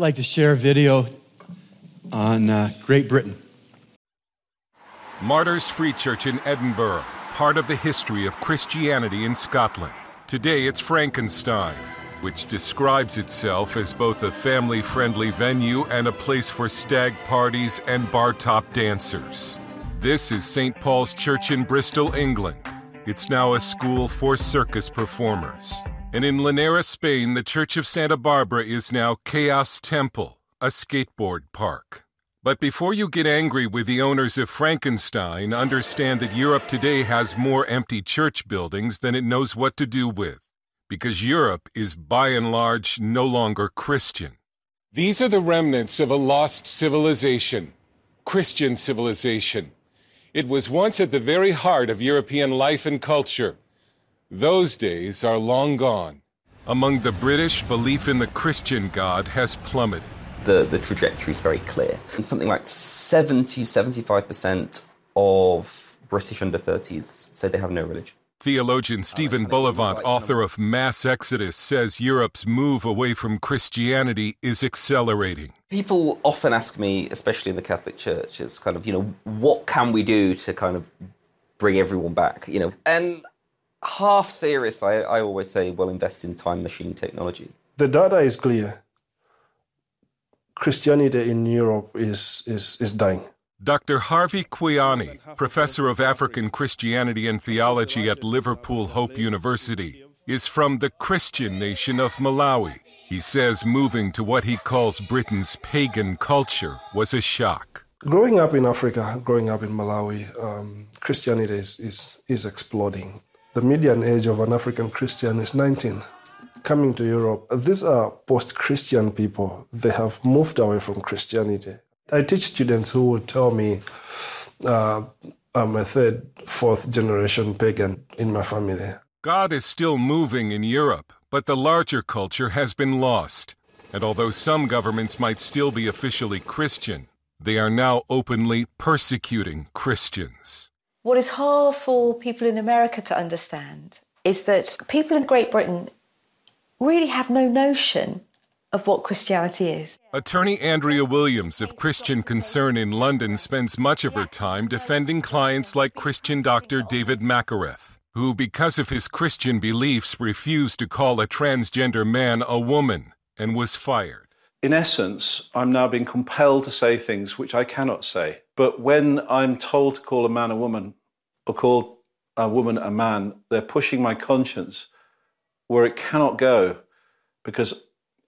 like to share a video on uh, Great Britain. Martyrs Free Church in Edinburgh, part of the history of Christianity in Scotland. Today it's Frankenstein, which describes itself as both a family friendly venue and a place for stag parties and bar top dancers. This is St. Paul's Church in Bristol, England. It's now a school for circus performers. And in Linares, Spain, the Church of Santa Barbara is now Kaos Temple, a skateboard park. But before you get angry with the owners of Frankenstein, understand that Europe today has more empty church buildings than it knows what to do with, because Europe is by and large no longer Christian. These are the remnants of a lost civilization, Christian civilization. It was once at the very heart of European life and culture. Those days are long gone. Among the British, belief in the Christian God has plummeted the, the trajectory is very clear. And something like 70, 75% of British under 30s say they have no religion. Theologian Stephen Bullivant, author of Mass Exodus, says Europe's move away from Christianity is accelerating. People often ask me, especially in the Catholic Church, it's kind of, you know, what can we do to kind of bring everyone back, you know? And half serious, I, I always say, well, invest in time machine technology. The data is clear. Christianity in Europe is, is, is dying. Dr. Harvey Kwiyani, professor of African Christianity and theology at Liverpool Hope University, is from the Christian nation of Malawi. He says moving to what he calls Britain's pagan culture was a shock. Growing up in Africa, growing up in Malawi, um, Christianity is, is, is exploding. The median age of an African Christian is 19 coming to Europe, these are post Christian people. They have moved away from Christianity. I teach students who will tell me uh, I'm a third, fourth generation pagan in my family. God is still moving in Europe, but the larger culture has been lost. And although some governments might still be officially Christian, they are now openly persecuting Christians. What is hard for people in America to understand is that people in Great Britain really have no notion of what Christianity is. Attorney Andrea Williams of Christian Concern in London spends much of her time defending clients like Christian doctor David Mackereth, who, because of his Christian beliefs, refused to call a transgender man a woman and was fired. In essence, I'm now being compelled to say things which I cannot say. But when I'm told to call a man a woman or call a woman a man, they're pushing my conscience where it cannot go because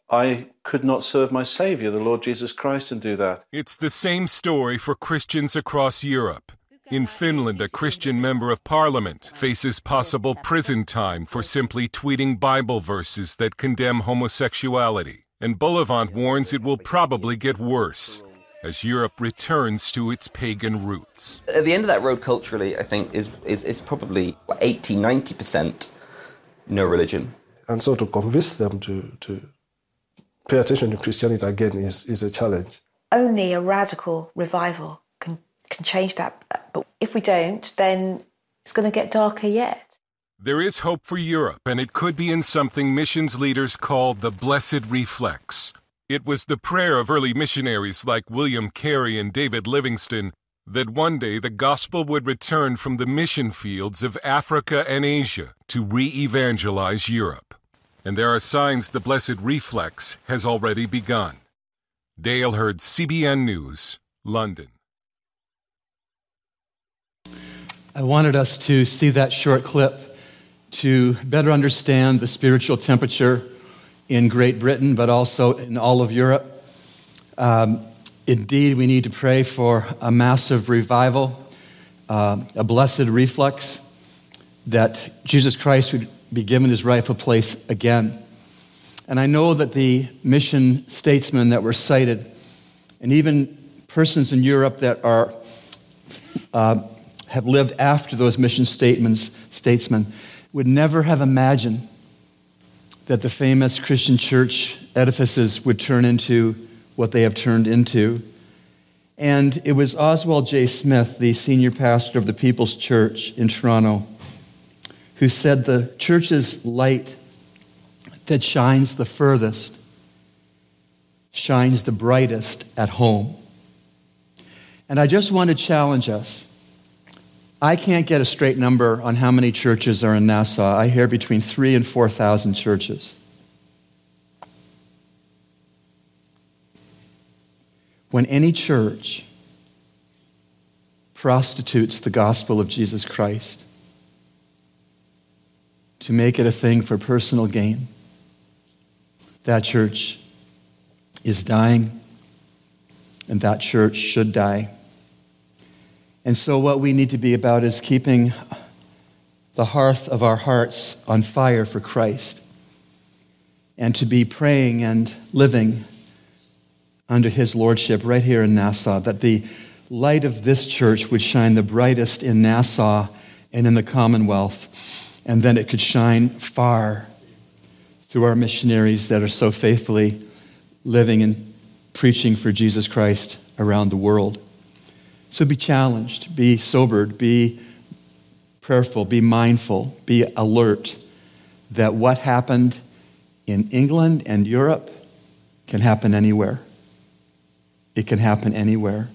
I could not serve my Savior, the Lord Jesus Christ, and do that. It's the same story for Christians across Europe. In Finland, a Christian member of parliament faces possible prison time for simply tweeting Bible verses that condemn homosexuality. And Bullivant warns it will probably get worse as Europe returns to its pagan roots. At the end of that road culturally, I think, is, is, is probably 80, 90% no religion. And so to convince them to, to pay attention to Christianity again is, is a challenge. Only a radical revival can, can change that. But if we don't, then it's going to get darker yet. There is hope for Europe, and it could be in something missions leaders call the blessed reflex. It was the prayer of early missionaries like William Carey and David Livingstone that one day the gospel would return from the mission fields of Africa and Asia to re evangelize Europe. And there are signs the blessed reflex has already begun. Dale Hurd, CBN News, London. I wanted us to see that short clip to better understand the spiritual temperature in Great Britain, but also in all of Europe. Um, Indeed, we need to pray for a massive revival, uh, a blessed reflex, that Jesus Christ would be given his rightful place again. And I know that the mission statesmen that were cited, and even persons in Europe that are, uh, have lived after those mission statements, statesmen, would never have imagined that the famous Christian church edifices would turn into what they have turned into. And it was Oswald J. Smith, the senior pastor of the People's Church in Toronto, who said the church's light that shines the furthest shines the brightest at home. And I just want to challenge us. I can't get a straight number on how many churches are in Nassau. I hear between three and 4,000 churches. When any church prostitutes the gospel of Jesus Christ to make it a thing for personal gain, that church is dying, and that church should die. And so, what we need to be about is keeping the hearth of our hearts on fire for Christ and to be praying and living under his lordship right here in Nassau, that the light of this church would shine the brightest in Nassau and in the Commonwealth, and then it could shine far through our missionaries that are so faithfully living and preaching for Jesus Christ around the world. So be challenged, be sobered, be prayerful, be mindful, be alert that what happened in England and Europe can happen anywhere. It can happen anywhere.